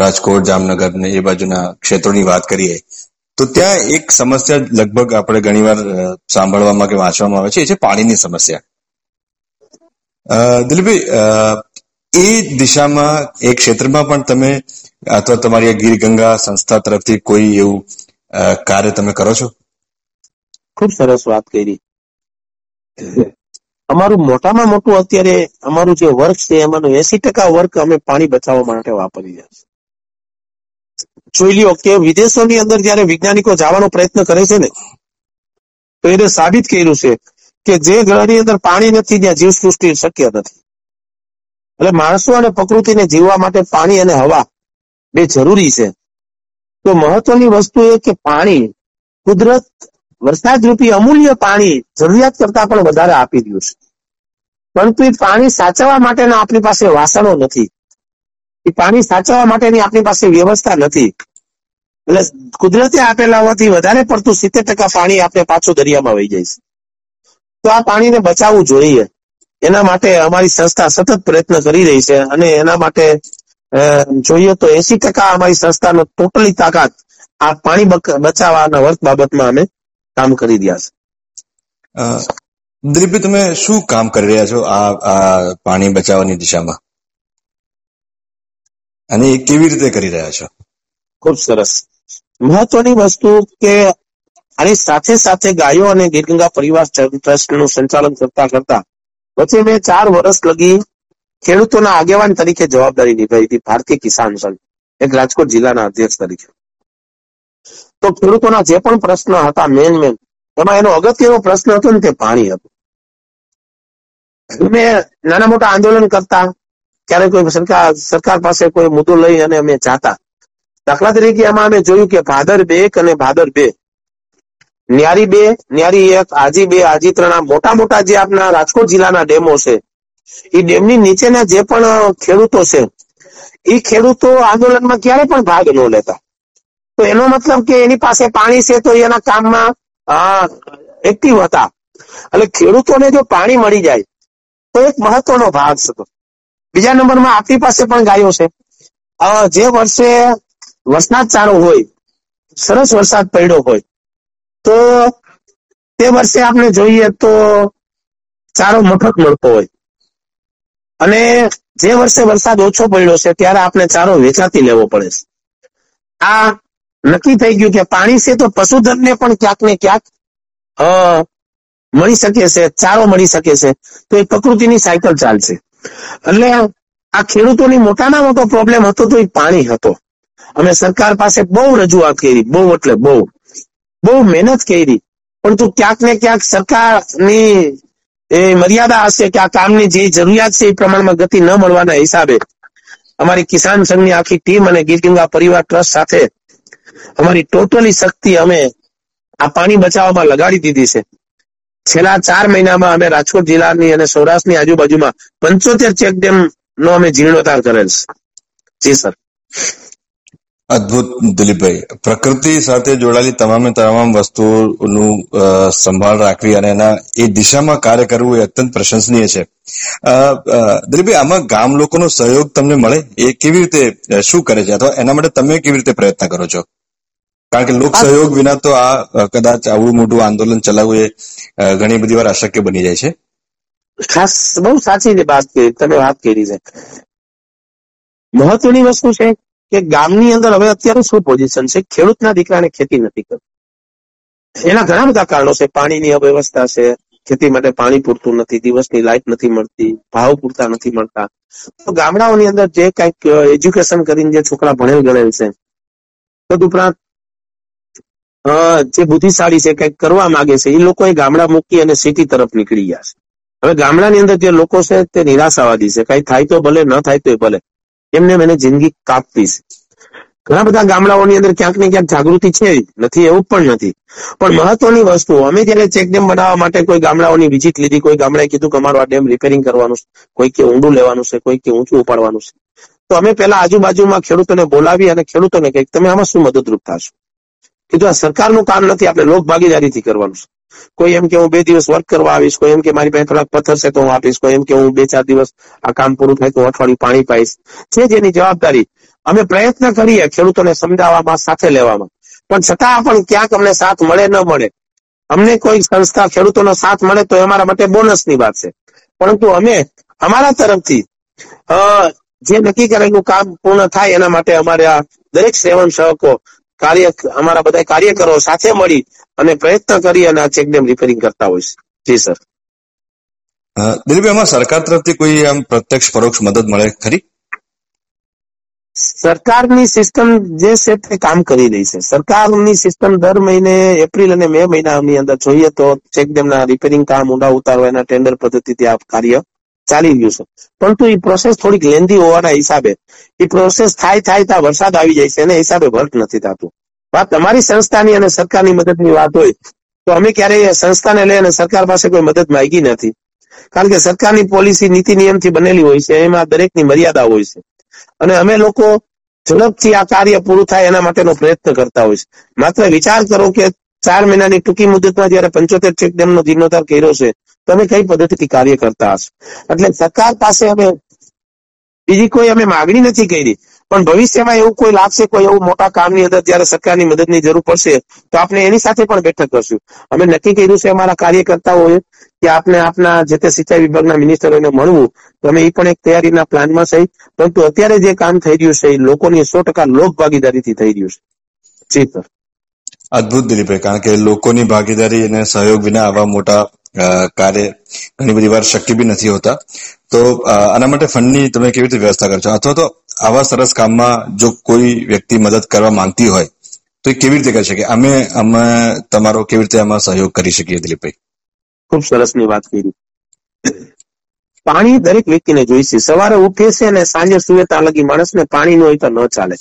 રાજકોટ, જામનગર ને એ બાજુના ક્ષેત્રોની વાત કરીએ, તો ત્યાં એક સમસ્યા લગભગ આપણે ઘણીવાર સાંભળવામાં કે વાંચવામાં આવે છે, એ છે પાણીની સમસ્યા. દિલીપભાઈ એ દિશામાં, એ ક્ષેત્રમાં પણ તમે અથવા તમારી ગીર ગંગા સંસ્થા તરફથી કોઈ એવું કાર્ય તમે કરો છો? ખૂબ સરસ વાત કરી. અમારું મોટામાં મોટું અત્યારે અમારું જે વર્ક છે, એમાંનું એસી ટકા વર્ક અમે પાણી બચાવવા માટે વાપરી રહ્યા છીએ. જોઈ લ્યો કે વિદેશોની અંદર જયારે વૈજ્ઞાનિકો જવાનો પ્રયત્ન કરે છે ને, તો એને સાબિત કર્યું છે કે જે ગ્રહની અંદર પાણી નથી, ત્યાં જીવસૃષ્ટિ શક્ય નથી. એટલે માણસો અને પ્રકૃતિને જીવવા માટે પાણી અને હવા બે જરૂરી છે. તો મહત્વની વસ્તુ એ કે પાણી, કુદરત વરસાદ રૂપી અમૂલ્ય પાણી જરૂરિયાત કરતા પણ વધારે આપી રહ્યું છે. પરંતુ એ પાણી સાચવવા માટેના આપણી પાસે વાસણો નથી. એ પાણી સાચવવા માટેની આપણી પાસે વ્યવસ્થા નથી. એટલે કુદરતે આપેલા હોવાથી વધારે પડતું સિત્તેર ટકા પાણી આપણે પાછું દરિયામાં વહી જાય છે. તો આ પાણીને બચાવવું જોઈએ. એના માટે અમારી સંસ્થા સતત પ્રયત્ન કરી રહી છે અને એના માટે જોઈએ તો એસી ટકા અમારી સંસ્થાનો ટોટલી તાકાત આ પાણી બચાવવાના વર્ક બાબતમાં અમે કામ કરી રહ્યા છે. દિલીપભાઈ તમે શું કામ કરી રહ્યા છો આ પાણી બચાવવાની દિશામાં? અને એ કેવી રીતે કરી રહ્યા છો? ખૂબ સરસ. મહત્વની વસ્તુ કે આની સાથે સાથે ગાયો અને ગીરગંગા પરિવાર ટ્રસ્ટનું સંચાલન કરતા કરતા પછી મેં ચાર વર્ષ લગી ખેડૂતોના આગેવાન તરીકે જવાબદારી નિભાવી હતી ભારતીય કિસાન સંઘ, એક રાજકોટ જિલ્લાના અધ્યક્ષ તરીકે. તો ખેડૂતોના જે પણ પ્રશ્ન હતા મેન મેન એમાં એનો અગત્યનો પ્રશ્ન હતો ને તે પાણી હતું. અમે નાના મોટા આંદોલન કરતા, ક્યારે કોઈ સરકાર સરકાર પાસે કોઈ મુદ્દો લઈ અને અમે જાતા. દાખલા તરીકે એમાં અમે જોયું કે ભાદર બે અને ભાદર બે. ન્યારી બે, ન્યારી એક, આજી બે, આજી ત્રણ મોટા મોટા જે આપના રાજકોટ જિલ્લાના ડેમો છે એ ડેમની નીચેના જે પણ ખેડૂતો છે એ ખેડૂતો આંદોલનમાં ક્યારે પણ ભાગ ન લેતા. તો એનો મતલબ કે એની પાસે પાણી છે તો એના કામમાં એક્ટિવ હતા. એટલે ખેડૂતોને જો પાણી મળી જાય, તો એક મહત્વનો ભાગ હતો બીજા નંબરમાં આપણી પાસે પણ ગાયો છે. જે વર્ષે વરસાદ સારો હોય, સરસ વરસાદ પડ્યો હોય, તો તે વર્ષે આપણે જોઈએ તો ચારો મફત મળતો હોય. અને જે વર્ષે વરસાદ ઓછો પડ્યો છે, ત્યારે આપણે ચારો વેચાતી લેવો પડે છે. આ નક્કી થઈ ગયું કે પાણી છે તો પશુધનને પણ ક્યાંક ને ક્યાંક મળી શકે છે, ચારો મળી શકે છે. તો એ પ્રકૃતિની સાયકલ ચાલશે. એટલે આ ખેડૂતોની મોટામાં મોટો પ્રોબ્લેમ હતો તો એ પાણી હતો. અમે સરકાર પાસે બહુ રજૂઆત કરી, બહુ એટલે બહુ. બહુ મહેનત કરી. પરંતુ ક્યાંક ને ક્યાંક સરકારની એ મર્યાદા હશે કે આ કામની જે જરૂરિયાત છે એ પ્રમાણમાં ગતિ ન મળવાના હિસાબે અમારી કિસાન સંઘની આખી ટીમ અને ગીર ગંગા પરિવાર ટ્રસ્ટ સાથે અમારી ટોટલી શક્તિ અમે આ પાણી બચાવવામાં લગાડી દીધી છે. છેલ્લા ચાર મહિનામાં અમે રાજકોટ જિલ્લાની અને સૌરાષ્ટ્રની આજુબાજુમાં પંચોતેર ચેકડેમ નો અમે જીર્ણોદ્ધાર કરેલ છે. જી સર. અદ્ભુત દિલીપભાઈ. પ્રકૃતિ સાથે જોડાયેલી તમામે તમામ વસ્તુઓનું સંભાળ રાખવી અને એના, એ દિશામાં કાર્ય કરવું એ અત્યંત પ્રશંસનીય છે. દિલીપભાઈ, આમાં ગામ લોકોનો સહયોગ તમને મળે? એ કેવી રીતે શું કરે છે? અથવા એના માટે તમે કેવી રીતે પ્રયત્ન કરો છો? કારણ કે લોક સહયોગ વિના તો આ કદાચ આવડું મોટું આંદોલન ચલાવવું એ ઘણી બધી વાર અશક્ય બની જાય છે. ખાસ, બહુ સાચી વાત તમે વાત કરી છે. મહત્વની વસ્તુ છે કે ગામની અંદર હવે અત્યારે શું પોઝિશન છે? ખેડૂતના દીકરાને ખેતી નથી કરતી એના ઘણા બધા કારણો છે. પાણીની અવ્યવસ્થા છે. ખેતી માટે પાણી પૂરતું નથી. દિવસની લાઈટ નથી મળતી. ભાવ પૂરતા નથી મળતા. તો ગામડાઓની અંદર જે કંઈક એજ્યુકેશન કરીને જે છોકરા ભણેલ ગણેલ છે, તદુપરાંત જે બુદ્ધિશાળી છે, કંઈક કરવા માંગે છે, એ લોકો એ ગામડા મૂકી અને સિટી તરફ નીકળી ગયા છે. હવે ગામડાની અંદર જે લોકો છે, તે નિરાશાવાદી છે. કઈ થાય તો ભલે, ન થાય તો ભલે. એમને મને જિંદગી કાપવી છે ઘણા બધા ગામડાઓની અંદર ક્યાંક ને ક્યાંક જાગૃતિ છે નથી, એવું પણ નથી. પણ મહત્વની વસ્તુ, અમે જયારે ચેકડેમ બનાવવા માટે કોઈ ગામડાઓની વિઝિટ લીધી, કોઈ ગામડાએ કીધું કે અમારું આ ડેમ રિપેરિંગ કરવાનું છે કોઈ કે ઊંડું લેવાનું છે કોઈ કે ઊંચું ઉપાડવાનું છે. તો અમે પેલા આજુબાજુમાં ખેડૂતોને બોલાવી અને ખેડૂતોને કહી તમે આમાં શું મદદરૂપ થશો? કીધું આ સરકારનું કામ નથી, આપણે લોક ભાગીદારીથી કરવાનું છે. કોઈ એમ કે હું બે દિવસ વર્ક કરવા આવીશ, કોઈ એમ કે મારી પાસે થોડાક પથ્થર છે તો હું આપીશ, કોઈ એમ કે હું બે ચાર દિવસ આ કામ પૂરું થાય તો અઠવાડિયું પાણી પાઈશ. છે જેની જવાબદારી. અમે પ્રયત્ન કરીએ ખેડૂતોને સમજાવવામાં, સાથે લેવામાં. પણ છતાં પણ ક્યાંક અમને સાથ મળે ન મળે. અમને કોઈ સંસ્થા ખેડૂતોનો સાથ મળે તો અમારા માટે બોનસની વાત છે. પરંતુ અમે અમારા તરફથી જે નક્કી કરેલું કામ પૂર્ણ થાય એના માટે અમારે આ દરેક સેવન સહકો કાર્ય અમારા બધા કાર્યકરો સાથે મળી અને પ્રયત્ન કરી અને આ ચેકડેમ રિપેરિંગ કરતા હોય છે. જી સર દિલીપભાઈ આમાં સરકાર તરફથી કોઈ આમ પ્રત્યક્ષ પરોક્ષ મદદ મળે ખરી? સરકારની સિસ્ટમ જે છે તે કામ કરી રહી છે. સરકારની સિસ્ટમ દર મહિને એપ્રિલ અને મે મહિનાની અંદર જોઈએ તો ચેકડેમના રિપેરિંગ કામ ઊંડા ઉતારવા એના ટેન્ડર પદ્ધતિથી આ કાર્ય ચાલી રહ્યું છે. પરંતુ એ પ્રોસેસ થોડીક લેન્ધી હોવાના હિસાબે એ પ્રોસેસ થાય થાય ત્યાં વરસાદ આવી જાય છે, એના હિસાબે વર્ક નથી થતું. વાત તમારી સંસ્થાની અને સરકારની મદદની વાત હોય, તો અમે ક્યારેય સંસ્થાને લઈ અને સરકાર પાસે કોઈ મદદ માંગી નથી. કારણ કે સરકારની પોલિસી નીતિ નિયમથી બનેલી હોય છે, એમાં દરેકની મર્યાદા હોય છે. અને અમે લોકો ઝડપથી આ કાર્ય પૂરું થાય એના માટેનો પ્રયત્ન કરતા હોય છે. માત્ર વિચાર કરો કે ચાર મહિનાની ટૂંકી મુદતમાં જયારે પંચોતેર ચેકડેમનો જીર્ણોદ્ધાર કર્યો છે તમે કઈ પદ્ધતિથી કાર્ય કરતા હશો? એટલે સરકાર પાસે અમે બીજી કોઈ અમે માગણી નથી કરી, પણ ભવિષ્યમાં એવું કોઈ લાગશે, કોઈ એવું મોટા કામની અંદર જયારે સરકારની મદદની જરૂર પડશે, તો આપણે એની સાથે પણ બેઠક કરશું. અમે નક્કી કર્યું છે અમારા કાર્યકર્તાઓએ કે આપને આપના જે તે સિંચાઈ વિભાગના મિનિસ્ટરોને મળવું, તો અમે એ પણ એક તૈયારીના પ્લાનમાં છે. પરંતુ અત્યારે જે કામ થઈ રહ્યું છે, એ લોકોની સો ટકા લોક ભાગીદારીથી થઈ રહ્યું છે. જી સર. અદ્ભુત દિલીપભાઈ કારણ કે લોકોની ભાગીદારી અને સહયોગ વિના આવા મોટા કાર્ય ઘણી બધી વાર શક્ય બી નથી હોતા. તો આના માટે ફંડની તમે કેવી રીતે વ્યવસ્થા કરશો અથવા તો આવા સરસ કામમાં જો કોઈ વ્યક્તિ મદદ કરવા માંગતી હોય, તો એ કેવી રીતે કરી શકે? અમે અમે તમારો કેવી રીતે આમાં સહયોગ કરી શકીએ, દિલીપભાઈ? ખૂબ સરસની વાત કરી. પાણી દરેક વ્યક્તિને જોઈશે. સવારે ઉઠે છે અને સાંજે સુવે ત્યાં લગી માણસને પાણી ન હોય તો ન ચાલે.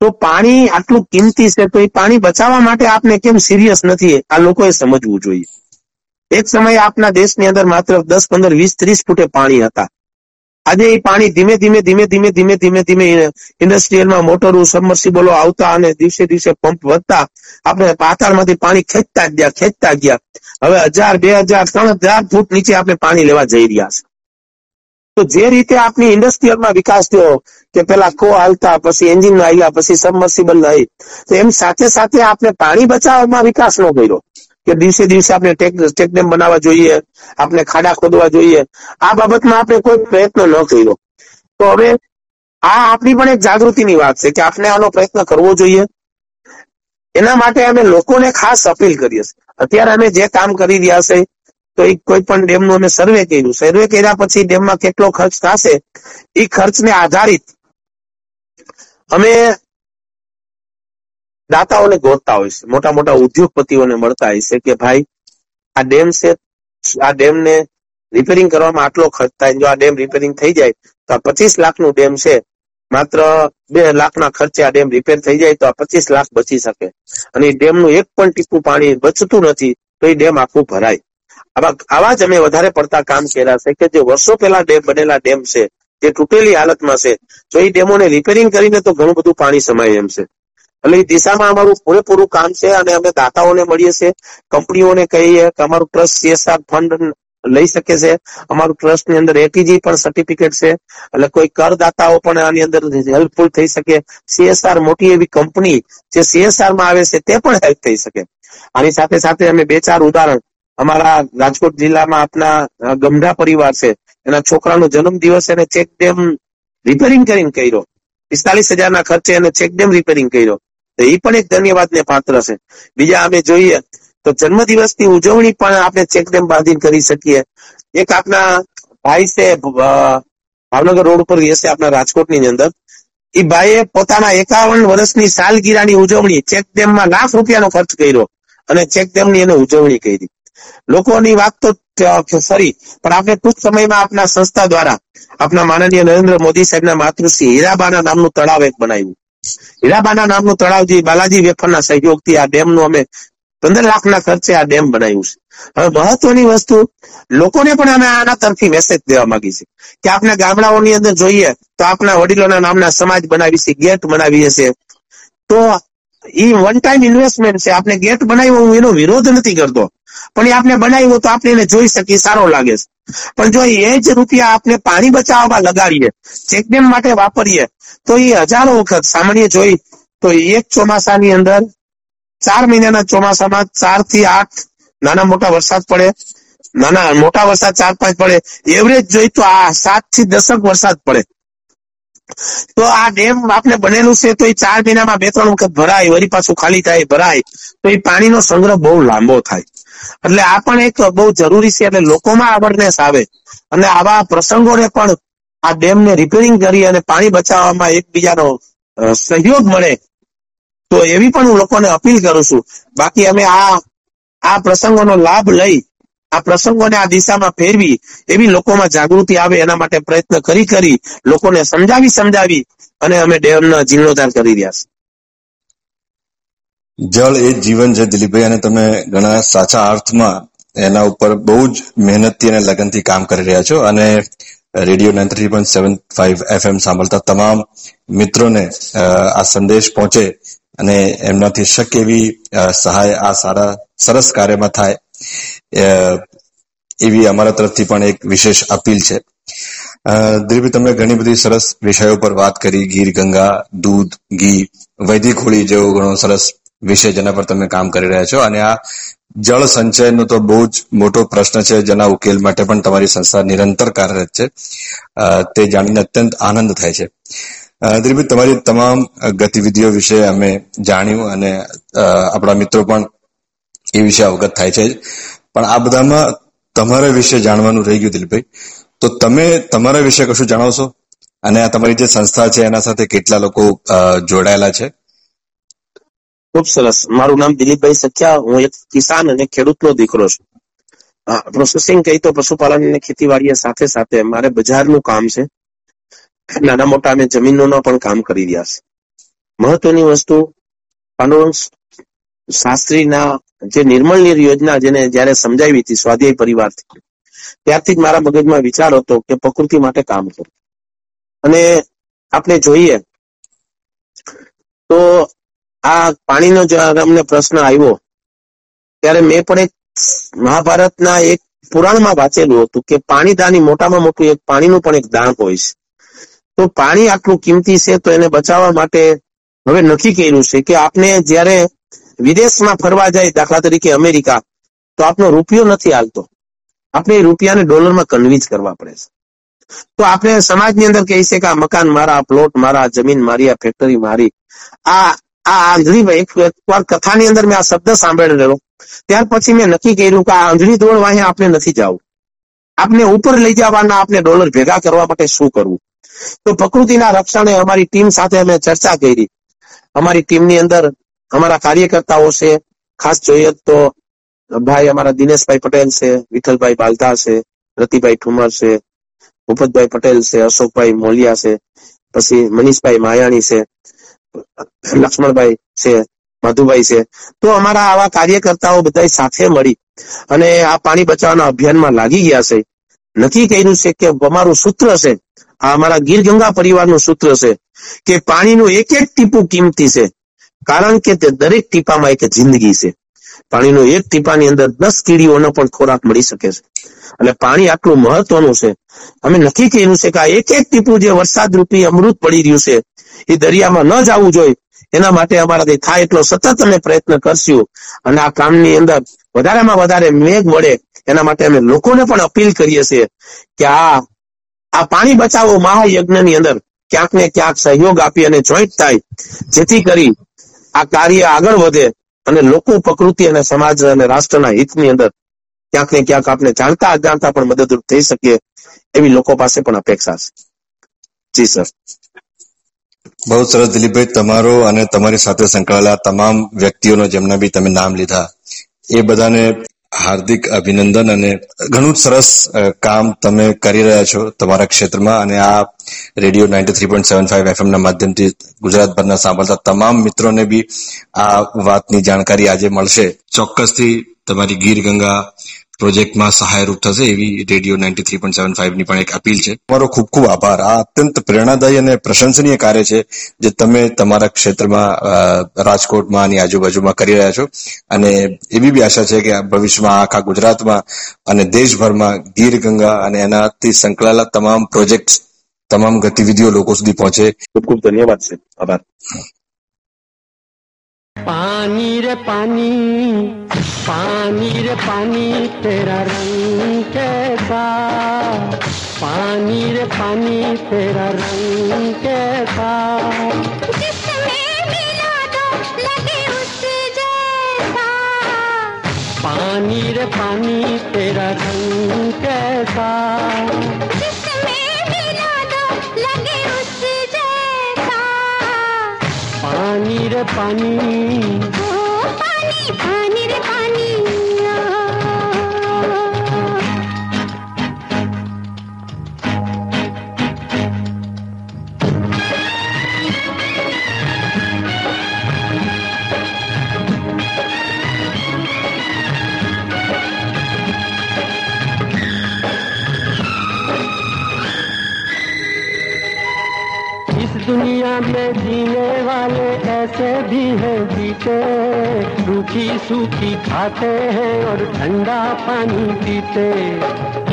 તો પાણી આટલું કિંમતી છે, તો એ પાણી બચાવવા માટે આપને કેમ સિરિયસ નથી? આ લોકોએ સમજવું જોઈએ. એક સમયે આપના દેશની અંદર માત્ર દસ, પંદર, વીસ, ત્રીસ ફૂટે પાણી હતા. આજે એ પાણી ધીમે ધીમે ધીમે ધીમે ધીમે ધીમે ધીમે ઇન્ડસ્ટ્રીયલમાં મોટરો સબમર્સિબલો આવતા અને દિવસે દિવસે પંપ વધતા, આપણે પાતાળમાંથી પાણી ખેંચતા ગયા ખેંચતા ગયા. હવે હજાર, બે હજાર, ત્રણ હજાર ફૂટ નીચે આપણે પાણી લેવા જઈ રહ્યા છે. તો જે રીતે આપની ઇન્ડસ્ટ્રીયલમાં વિકાસ થયો, કે પેલા કો હાલતા, પછી એન્જિન આવ્યા પછી સબમર્સિબલ આવી તો એમ સાથે સાથે આપણે પાણી બચાવવામાં વિકાસ નો કર્યો. કે દિવસે દિવસે આપણે ટેકડેમ બનાવવા જોઈએ આપણે ખાડા ખોદવા જોઈએ, આ બાબતમાં આપણે કોઈ પ્રયત્ન ન કર્યો. તો હવે આ આપણી પણ એક જાગૃતિની વાત છે, કે આપણે આનો પ્રયત્ન કરવો જોઈએ. એના માટે અમે લોકોને ખાસ અપીલ કરીએ છીએ. અત્યારે અમે જે કામ કરી રહ્યા છે તો એ કોઈ પણ ડેમનું અમે સર્વે કર્યું. સર્વે કર્યા પછી ડેમમાં કેટલો ખર્ચ થશે એ ખર્ચને આધારિત અમે દાતાઓને ગોતતા હોય છે. મોટા મોટા ઉદ્યોગપતિઓને મળતા હોય છે કે ભાઈ, આ ડેમ છે, આ ડેમને રિપેરિંગ કરવામાં આટલો ખર્ચ થાય. જો આ ડેમ રિપેરિંગ થઈ જાય, તો આ પચીસ લાખનું ડેમ છે. માત્ર બે લાખના ખર્ચે આ ડેમ રિપેર થઈ જાય તો આ પચીસ લાખ બચી શકે. અને ડેમનું એક પણ ટીપું પાણી બચતું નથી, તો એ ડેમ આખું ભરાય. આવા આવા જ અમે વધારે પડતા કામ કર્યા છે કે જે વર્ષો પહેલા ડેમ બનેલા ડેમ છે, જે તૂટેલી હાલતમાં છે તો એ ડેમોને રિપેરિંગ કરીને તો ઘણું બધું પાણી સમાય એમ છે. એટલે એ દિશામાં અમારું પૂરેપૂરું કામ છે અને અમે દાતાઓને મળીએ છીએ, કંપનીઓને કહીએ કે અમારું ટ્રસ્ટ સીએસઆર ફંડ લઈ શકે છે, અમારું ટ્રસ્ટની અંદર એટીજી પણ સર્ટિફિકેટ છે, એટલે કોઈ કરદાતાઓ પણ આની અંદર હેલ્પફુલ થઈ શકે. સીએસઆર મોટી એવી કંપની જે સીએસઆરમાં આવે છે તે પણ હેલ્પ થઈ શકે. આની સાથે સાથે અમે બે ચાર ઉદાહરણ અમારા રાજકોટ જિલ્લામાં આપના ગમઢા પરિવાર છે. એના છોકરાનો જન્મ દિવસ એને ચેક ડેમ રિપેરિંગ કરીને કર્યો. પિસ્તાલીસ હજારના ખર્ચે એને ચેક ડેમ રિપેરિંગ કર્યો. તો એ પણ એક ધન્યવાદને પાત્ર છે. બીજા અમે જોઈએ તો જન્મદિવસની ઉજવણી પણ આપણે ચેક ડેમ બાંધીને કરી શકીએ. એક આપના ભાઈ છે ભાવનગર રોડ ઉપર રહેશે આપણા રાજકોટની અંદર. એ ભાઈએ પોતાના એકાવન વર્ષની સાલગીરાની ઉજવણી ચેક ડેમમાં લાખ રૂપિયાનો ખર્ચ કર્યો અને ચેક ડેમની એને ઉજવણી કરી. લોકોની વાત તો સરી પણ આપણે ટૂંક સમયમાં આપના સંસ્થા દ્વારા, આપના માનનીય નરેન્દ્ર મોદી સાહેબના માતૃશ્રી હીરાબાના નામનું તળાવ એક બનાવ્યું. હીરાબાના નામનું તળાવ જે બાલાજી વેફરના સહયોગથી આ ડેમનું અમે પંદર લાખના ખર્ચે આ ડેમ બનાવ્યું છે. હવે મહત્વની વસ્તુ, લોકોને પણ અમે આના તરફી મેસેજ દેવા માંગી છે કે આપણે ગામડાઓની અંદર જોઈએ તો આપણા વડીલોના નામના સમાજ બનાવી છે, ગેટ બનાવીએ છે તો ઈ વન ટાઈમ ઇન્વેસ્ટમેન્ટ છે. આપણે ગેટ બનાવ્યો હું એનો વિરોધ નથી કરતો. પણ એ આપણે બનાવ્યો તો આપણે એને જોઈ શકીએ, સારો લાગે છે. પણ જો એ જ રૂપિયા આપણે પાણી બચાવવામાં લગાડીએ ચેકડેમ માટે વાપરીએ, તો એ હજારો વખત, સામાન્ય જોઈ, તો એક ચોમાસાની અંદર, ચાર મહિનાના ચોમાસામાં ચારથી આઠ નાના મોટા વરસાદ પડે. નાના મોટા વરસાદ ચાર પાંચ પડે. એવરેજ જોઈ તો આ સાતથી દસક વરસાદ પડે. તો આ ડેમ આપણે બનેલું છે, તો એ ચાર મહિનામાં બે ત્રણ વખત ભરાય, વળી પાછું ખાલી થાય, ભરાય. તો એ પાણીનો સંગ્રહ બહુ લાંબો થાય. એટલે આ પણ એક બહુ જરૂરી છે, એટલે લોકોમાં અવેરનેસ આવે. અને આવા પ્રસંગોને પણ આ ડેમને રિપેરિંગ કરી અને પાણી બચાવવામાં એકબીજાનો સહયોગ મળે, તો એવી પણ હું લોકોને અપીલ કરું છું. બાકી અમે આ આ પ્રસંગોનો લાભ લઈ આ પ્રસંગોને આ દિશામાં ફેરવી એવી લોકોમાં જાગૃતિ આવે એના માટે પ્રયત્ન કરી કરી લોકોને સમજાવી સમજાવી અને અમે ડેમનો જીર્ણોદ્ધાર કરી રહ્યા છીએ. જળ એ જીવન છે દિલીપભાઈ, અને તમે ઘણા સાચા અર્થમાં એના ઉપર બહુ જ મહેનતથી અને લગનથી કામ કરી રહ્યા છો. અને radio nine three point seven five FM સાંભળતા તમામ મિત્રોને આ સંદેશ પહોંચે અને એમનાથી શક્ય એવી સહાય આ સારા, સરસ કાર્યમાં થાય. એવી અમારા તરફથી પણ એક વિશેષ અપીલ છે. દિલીપભાઈ તમે ઘણી બધી સરસ વિષયો પર વાત કરી, ગીર, ગંગા, દૂધ, ઘી, વૈદિક હોળી જેવો ઘણો સરસ વિષય જેના પર તમે કામ કરી રહ્યા છો. અને આ જળ સંચયનો તો બહુ જ મોટો પ્રશ્ન છે, જેના ઉકેલ માટે પણ તમારી સંસ્થા નિરંતર કાર્યરત છે. તે જાણીને અત્યંત આનંદ થાય છે. દિલીપભાઈ તમારી તમામ ગતિવિધિઓ વિશે અમે જાણ્યું અને આપણા મિત્રો પણ એ વિશે અવગત થાય છે. પણ આ બધામાં તમારા વિશે જાણવાનું રહી ગયું દિલીપભાઈ. તો તમે તમારા વિશે કશું જણાવશો? અને આ તમારી જે સંસ્થા છે, એના સાથે કેટલા લોકો જોડાયેલા છે? ખૂબ સરસ. મારું નામ દિલીપભાઈ સખ્યા. હું એક કિસાન અને ખેડૂતનો દીકરો છું. પ્રોસેસિંગ કહી તો પશુપાલન અને ખેતીવાડી સાથે સાથે મારે બજારનું કામ છે. નાના મોટા અમે જમીનોનો પણ કામ કરી રહ્યા છે મહત્વની વસ્તુ પાંડુરંગ શાસ્ત્રીના જે નિર્મળ નીર યોજના જેને જયારે સમજાવી હતી સ્વાધ્યાય પરિવારથી ત્યારથી જ મારા મગજમાં વિચાર હતો કે પ્રકૃતિ માટે કામ કરું. અને આપણે જોઈએ તો આ પાણીનો અમને પ્રશ્ન આવ્યો, ત્યારે મેં પણ એક મહાભારતના એક પુરાણમાં વાંચેલું હતું કે પાણીદાની મોટામાં મોટું એક પાણીનું પણ એક દાન હોય છે. તો પાણી આટલું કિંમતી છે તો એને બચાવવા માટે હવે નક્કી કર્યું છે કે આપણે જ્યારે વિદેશમાં ફરવા જાય દાખલા તરીકે અમેરિકા, તો આપનો રૂપિયો નથી હાલતો. આપણે રૂપિયાને ડોલરમાં કન્વિન્સ કરવા પડે છે. તો આપણે સમાજની અંદર કહી છે કે આ મકાન મારા પ્લોટ મારા જમીન મારી, આ ફેક્ટરી મારી. આ આ આંધળી એક વાર કથાની અંદર મેં આ શબ્દ સાંભળેલો. ત્યાર પછી મેં નક્કી કર્યું કે આ આંધળી દોડ વાહે આપણે નથી જવું. આપને ઉપર લઈ જવાના આપણે ડોલર ભેગા કરવા માટે શું કરવું? તો પ્રકૃતિના રક્ષણે અમારી ટીમ સાથે અમે ચર્ચા કરી. અમારી ટીમની અંદર અમારા કાર્યકર્તાઓ છે, ખાસ જોઈએ તો ભાઈ અમારા દિનેશભાઈ પટેલ છે, વિઠ્ઠલભાઈ બાલધા છે, રતિભાઈ ઠુમર છે, ભૂપતભાઈ પટેલ છે, અશોકભાઈ મોલિયા છે, પછી મનીષભાઈ માયાણી છે, લક્ષ્મણભાઈ છે, માધુભાઈ છે. તો અમારા આવા કાર્યકર્તાઓ બધા સાથે મળી અને આ પાણી બચાવવાના અભિયાનમાં લાગી ગયા છે. નક્કી કર્યું છે કે અમારું સૂત્ર છે, આ અમારા ગીર ગંગા પરિવારનું સૂત્ર છે, કે પાણીનું એક એક ટીપું કિંમતી છે. કારણ કે તે દરેક ટીપામાં એક જિંદગી છે. પાણીનો એક ટીપાની અંદર દસ કીડીઓનો પણ ખોરાક મળી શકે છે. એટલે પાણી આટલું મહત્વનું છે. અમે નક્કી કર્યું છે કે એક એક ટીપું જે વરસાદ રૂપી અમૃત પડી રહ્યું છે, એ દરિયામાં ન જવું જોઈએ. એના માટે અમારાથી થાય એટલો સતત અમે પ્રયત્ન કરશું. અને આ કામની અંદર વધારેમાં વધારે મેઘ વળે, એના માટે અમે લોકોને પણ અપીલ કરીએ છીએ કે આ આ પાણી બચાવો મહાયજ્ઞની અંદર. ક્યાંક ને ક્યાંક સહયોગ આપી અને જોઈન્ટ થાય. જેથી કરી આ કાર્ય આગળ વધે અને લોકો પ્રકૃતિ અને સમાજ અને રાષ્ટ્રના હિતની અંદર ક્યાંક ને ક્યાંક આપણે જાણતા અજાણતા પણ મદદરૂપ થઈ શકીએ એવી લોકો પાસે પણ અપેક્ષા છે. જી, સર. બહુ સરસ દિલીપભાઈ, તમારો અને તમારી સાથે સંકળાયેલા તમામ વ્યક્તિઓનો જેમના બી તમે નામ લીધા, એ બધાને હાર્દિક અભિનંદન અને ઘણું સરસ કામ તમે કરી રહ્યા છો તમારા ક્ષેત્રમાં અને આ radio ninety three point seven five FM ના માધ્યમથી ગુજરાતભરના સાંભળતા તમામ મિત્રોને બી આ વાતની જાણકારી આજે મળશે. ચોક્કસથી તમારી ગીર ગંગા પ્રોજેક્ટમાં સહાયરૂપ થશે એવી radio ninety three point seven ફાઈવની પણ એક અપીલ છે. તમારો ખૂબ ખૂબ આભાર. આ અત્યંત પ્રેરણાદાયી અને પ્રશંસનીય કાર્ય છે જે તમે તમારા ક્ષેત્રમાં અ, રાજકોટમાં અને આજુબાજુમાં કરી રહ્યા છો. અને એવી બી આશા છે કે આ ભવિષ્યમાં આખા ગુજરાતમાં અને દેશભરમાં ગીર ગંગા અને એનાથી સંકળાયેલા તમામ પ્રોજેક્ટ તમામ ગતિવિધિઓ લોકો સુધી પહોંચે. ખૂબ ખૂબ ધન્યવાદ છે આભાર. पानी रे पानी पानी रे पानी तेरा रंग कैसा? पानी रे पानी तेरा रंग कैसा? पानी रे पानी तेरा रंग कैसा? पानी हैं जीते रूखी सूखी खाते हैं और ठंडा पानी पीते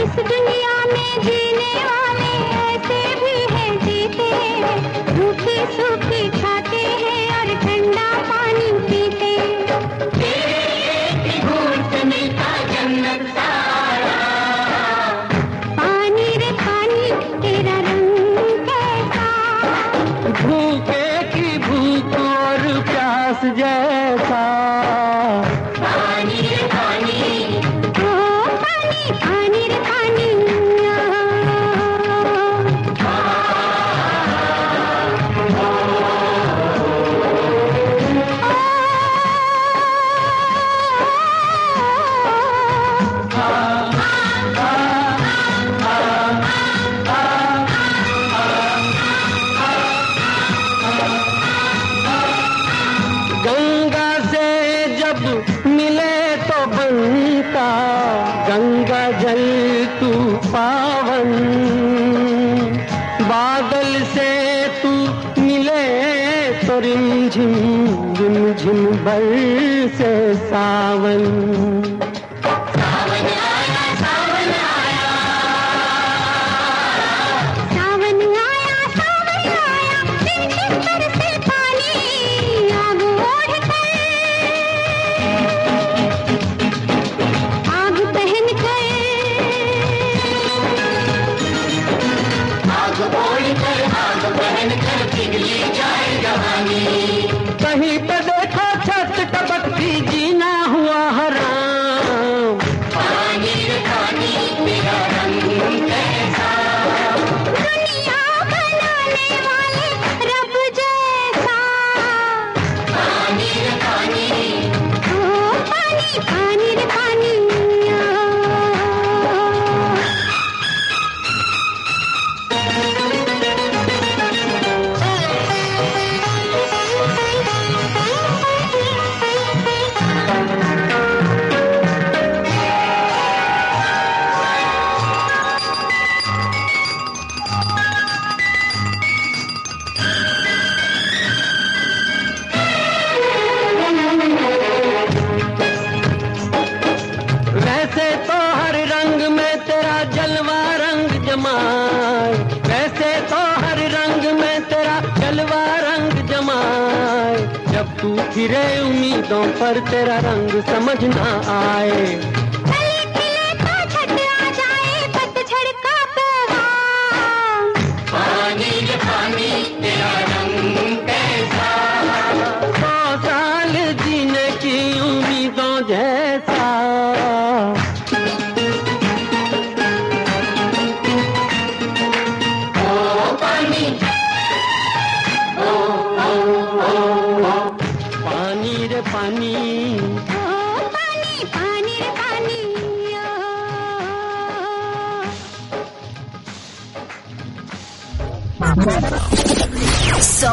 इस दुनिया में जीने वाले ऐसे भी हैं जीते रूखी सूखी खाते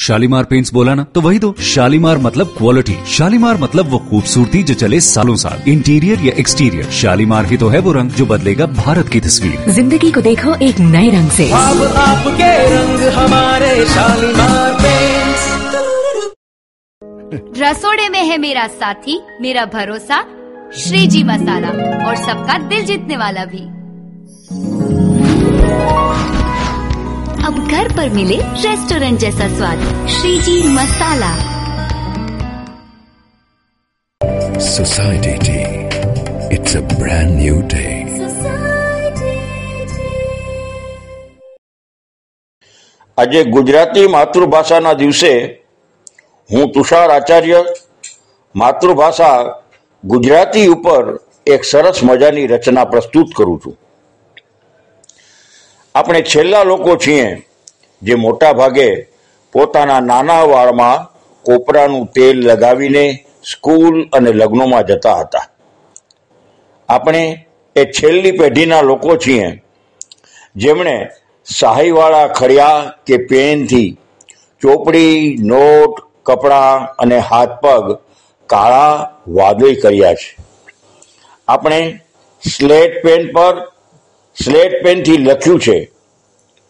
Shalimar paints बोला ना तो वही दो। शालीमार मतलब क्वालिटी शालीमार मतलब वो खूबसूरती जो चले सालों साल। इंटीरियर या एक्सटीरियर शालीमार ही तो है वो रंग जो बदलेगा भारत की तस्वीर। ज़िंदगी को देखो एक नए रंग से। अब आपके रंग हमारे शालीमार पेंट्स रसोड़े में है मेरा साथी मेरा भरोसा श्रीजी मसाला और सबका दिल जीतने वाला भी। अब घर पर मिले रेस्टोरेंट जैसा स्वाद श्रीजी मसाला Society tea. It's a brand new day. આજે ગુજરાતી માતૃભાષાના દિવસે હું તુષાર આચાર્ય માતૃભાષા ગુજરાતી ઉપર એક સરસ મજાની રચના પ્રસ્તુત કરું છું આપણે છેલ્લા લોકો છીએ જે મોટા ભાગે પોતાના નાના વાળમાં કોપરાનું તેલ લગાવીને સ્કૂલ અને લગ્નોમાં જતા હતા. આપણે એ છેલ્લી પેઢીના લોકો છીએ જેમણે સહાયવાળા ખડિયા કે પેનથી ચોપડી, નોટ, કપડાં અને હાથ પગ કાળા વાદળી કર્યા છે. આપણે સ્લેટ પેન પર સ્લેટ પેનથી લખ્યું છે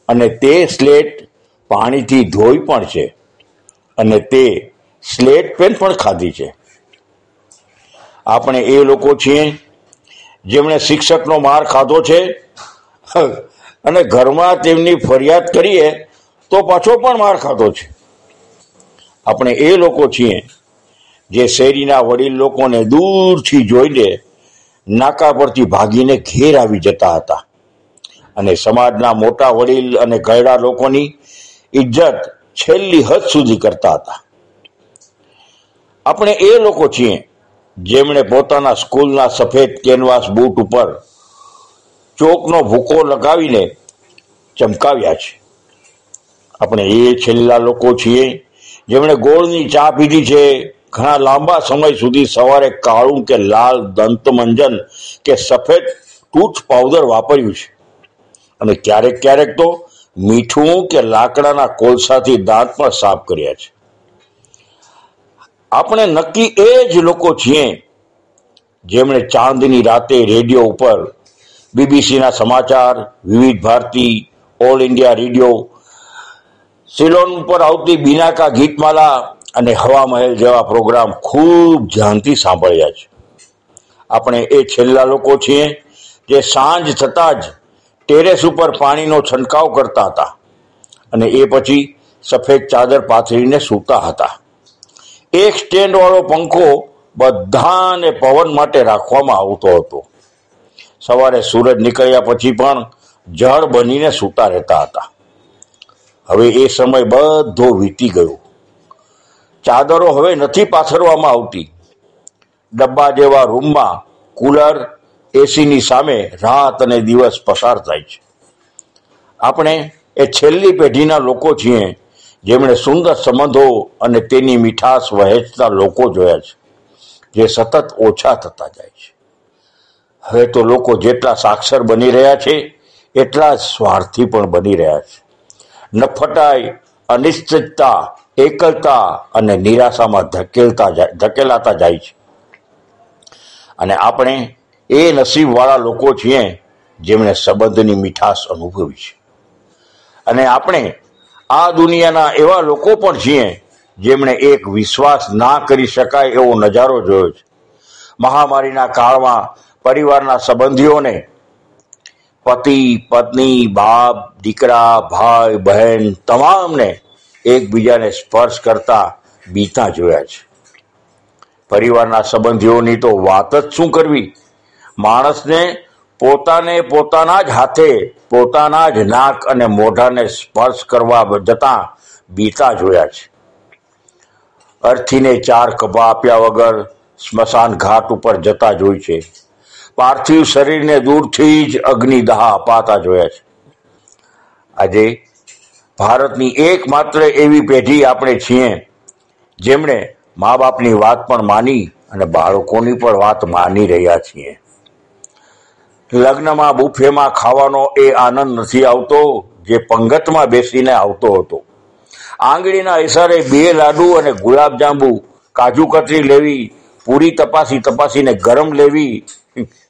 અને તે સ્લેટ પાણીથી ધોઈ પણ છે અને તે સ્લેટ પેન પણ ખાધી છે. આપણે એ લોકો છીએ જેમણે શિક્ષકનો માર ખાધો છે અને ઘરમાં તેમની ફરિયાદ કરીએ તો પાછો પણ માર ખાધો છે. આપણે એ લોકો છીએ જે શેરીના વડીલ લોકોને દૂરથી જોઈને નાકા પરથી ભાગીને ઘેર આવી જતા હતા. અને સમાજના મોટા વડીલ અને ઘરડા લોકોની ઇજ્જત છેલ્લી હદ સુધી કરતા હતા. આપણે એ લોકો છીએ જેમણે પોતાના સ્કૂલના સફેદ કેનવાસ બૂટ ઉપર ચોકનો ભૂકો લગાવીને ચમકાવ્યા છે. આપણે એ છેલ્લા લોકો છીએ જેમણે ગોળની ચા પીધી છે ઘણા લાંબા સમય સુધી સવારે કાળું કે લાલ દંતમંજન કે સફેદ ટૂથ પાવડર વાપર્યું છે. અને ક્યારેક ક્યારેક તો મીઠું કે લાકડાના કોલસાથી દાંત પણ સાફ કર્યા છે. આપણે નક્કી એ જ લોકો છીએ જેમણે ચાંદની રાતે રેડિયો ઉપર બીબીસીના સમાચાર, Vividh Bharati, all India radio, Ceylon ઉપર આવતી બિનાકા ગીતમાલા અને હવા મહેલ જેવા પ્રોગ્રામ ખૂબ ધ્યાનથી સાંભળ્યા છે. આપણે એ છેલ્લા લોકો છીએ જે સાંજ થતાં જ ટેરેસ ઉપર પાણીનો છંટકાવ કરતા હતા અને એ પછી સફેદ ચાદર પાથરીને સૂતા હતા. એક સ્ટેન્ડવાળો પંખો બધાને પવન માટે રાખવામાં આવતો હતો. સવારે સૂરજ નીકળ્યા પછી પણ જળ બનીને સૂતા રહેતા હતા. હવે એ સમય બધો વીતી ગયો. ચાદરો હવે નથી પાથરવામાં આવતી. ડબ્બા જેવા રૂમમાં કુલર એસીની સામે રાત અને દિવસ પસાર થાય છે. આપણે એ છેલ્લી પેઢીના લોકો છીએ, જેમણે સુંદર સંબંધો અને તેની મીઠાશ વહેંચતા લોકો જોયા છે, જે સતત ઓછા થતા જાય છે. હવે તો લોકો જેટલા સાક્ષર બની રહ્યા છે, એટલા જ સ્વાર્થી પણ બની રહ્યા છે. નફટાઈ, અનિશ્ચિતતા, એકલતા અને નિરાશામાં ધકેલતા ધકેલાતા જાય છે. અને આપણે એ નસીબવાળા લોકો છીએ જેમણે સંબંધની મીઠાશ અનુભવી છે. અને આપણે આ દુનિયાના એવા લોકો પણ છીએ જેમણે એક વિશ્વાસ ના કરી શકાય એવો નજારો જોયો છે. મહામારીના કાળમાં પરિવારના સંબંધીઓને પતિ, પત્ની, બાપ, દીકરા, ભાઈ, બહેન તમામને એકબીજાને સ્પર્શ કરતા બીતા જોયા છે. પરિવારના સંબંધીઓની તો વાત જ શું કરવી? માણસને પોતાને પોતાના જ હાથે, પોતાના જ નાક અને મોઢાને સ્પર્શ કરવા જતા બીતા જોયા છે. અર્થીને ચાર કપા આપ્યા વગર સ્મશાન ઘાટ ઉપર જતા જોઈ છે. પાર્થિવ શરીરને દૂરથી જ અગ્નિદાહ અપાતા જોયા છે. આજે ભારતની એકમાત્ર એવી પેઢી આપણે છીએ, જેમણે મા બાપની વાત પણ માની અને બાળકોની પણ વાત માની રહ્યા છીએ. લગ્નમાં બુફેમાં ખાવાનો એ આનંદ નથી આવતો જે પંગતમાં બેસીને આવતો હતો. આંગળીના ઇશારે બે લાડુ અને ગુલાબજાંબુ કાજુ કતરી લેવી, પૂરી તપાસી તપાસીને ગરમ લેવી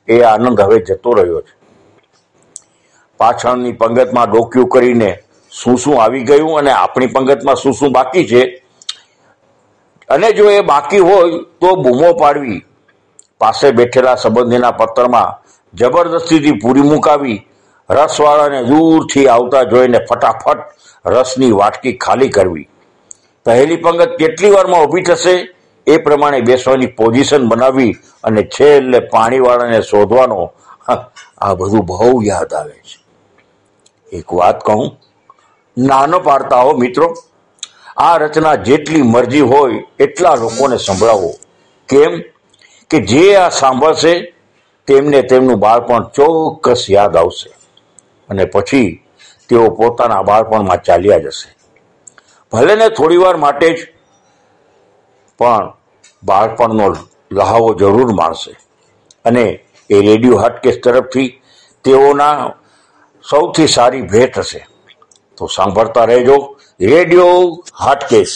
એ આનંદ હવે જતો રહ્યો છે. પાછળની પંગતમાં ડોક્યું કરીને શું શું આવી ગયું અને આપણી પંગતમાં શું શું બાકી છે? અને જો એ બાકી હોય તો બૂમો પાડવી. પાસે બેઠેલા સંબંધીના પત્રમાં જબરદસ્તીથી પૂરી મુકાવી રસવાળાને દૂરથી આવતા જોઈને ફટાફટ રસની વાટકી ખાલી કરવી. પહેલી પંગત કેટલી વારમાં ઊભી થશે એ પ્રમાણે બેસવાની પોઝિશન બનાવી અને છેલ્લે પાણીવાળાને શોધવાનો આ બધું બહુ યાદ આવે છે. એક વાત કહું, નાનો પાડતા હો મિત્રો, આ રચના જેટલી મરજી હોય એટલા લોકોને સંભળાવો. કેમ? કે જે આ સાંભળશે તેમને તેમનું બાળપણ ચોક્કસ યાદ આવશે અને પછી તેઓ પોતાના બાળપણમાં ચાલ્યા જશે. ભલે ને થોડીવાર માટે જ પણ બાળપણનો લહાવો જરૂર માણશે અને એ રેડિયો હાટકેસ તરફથી તેઓના સૌથી સારી ભેટ હશે. તો સાંભળતા રહેજો રેડિયો હાટકેસ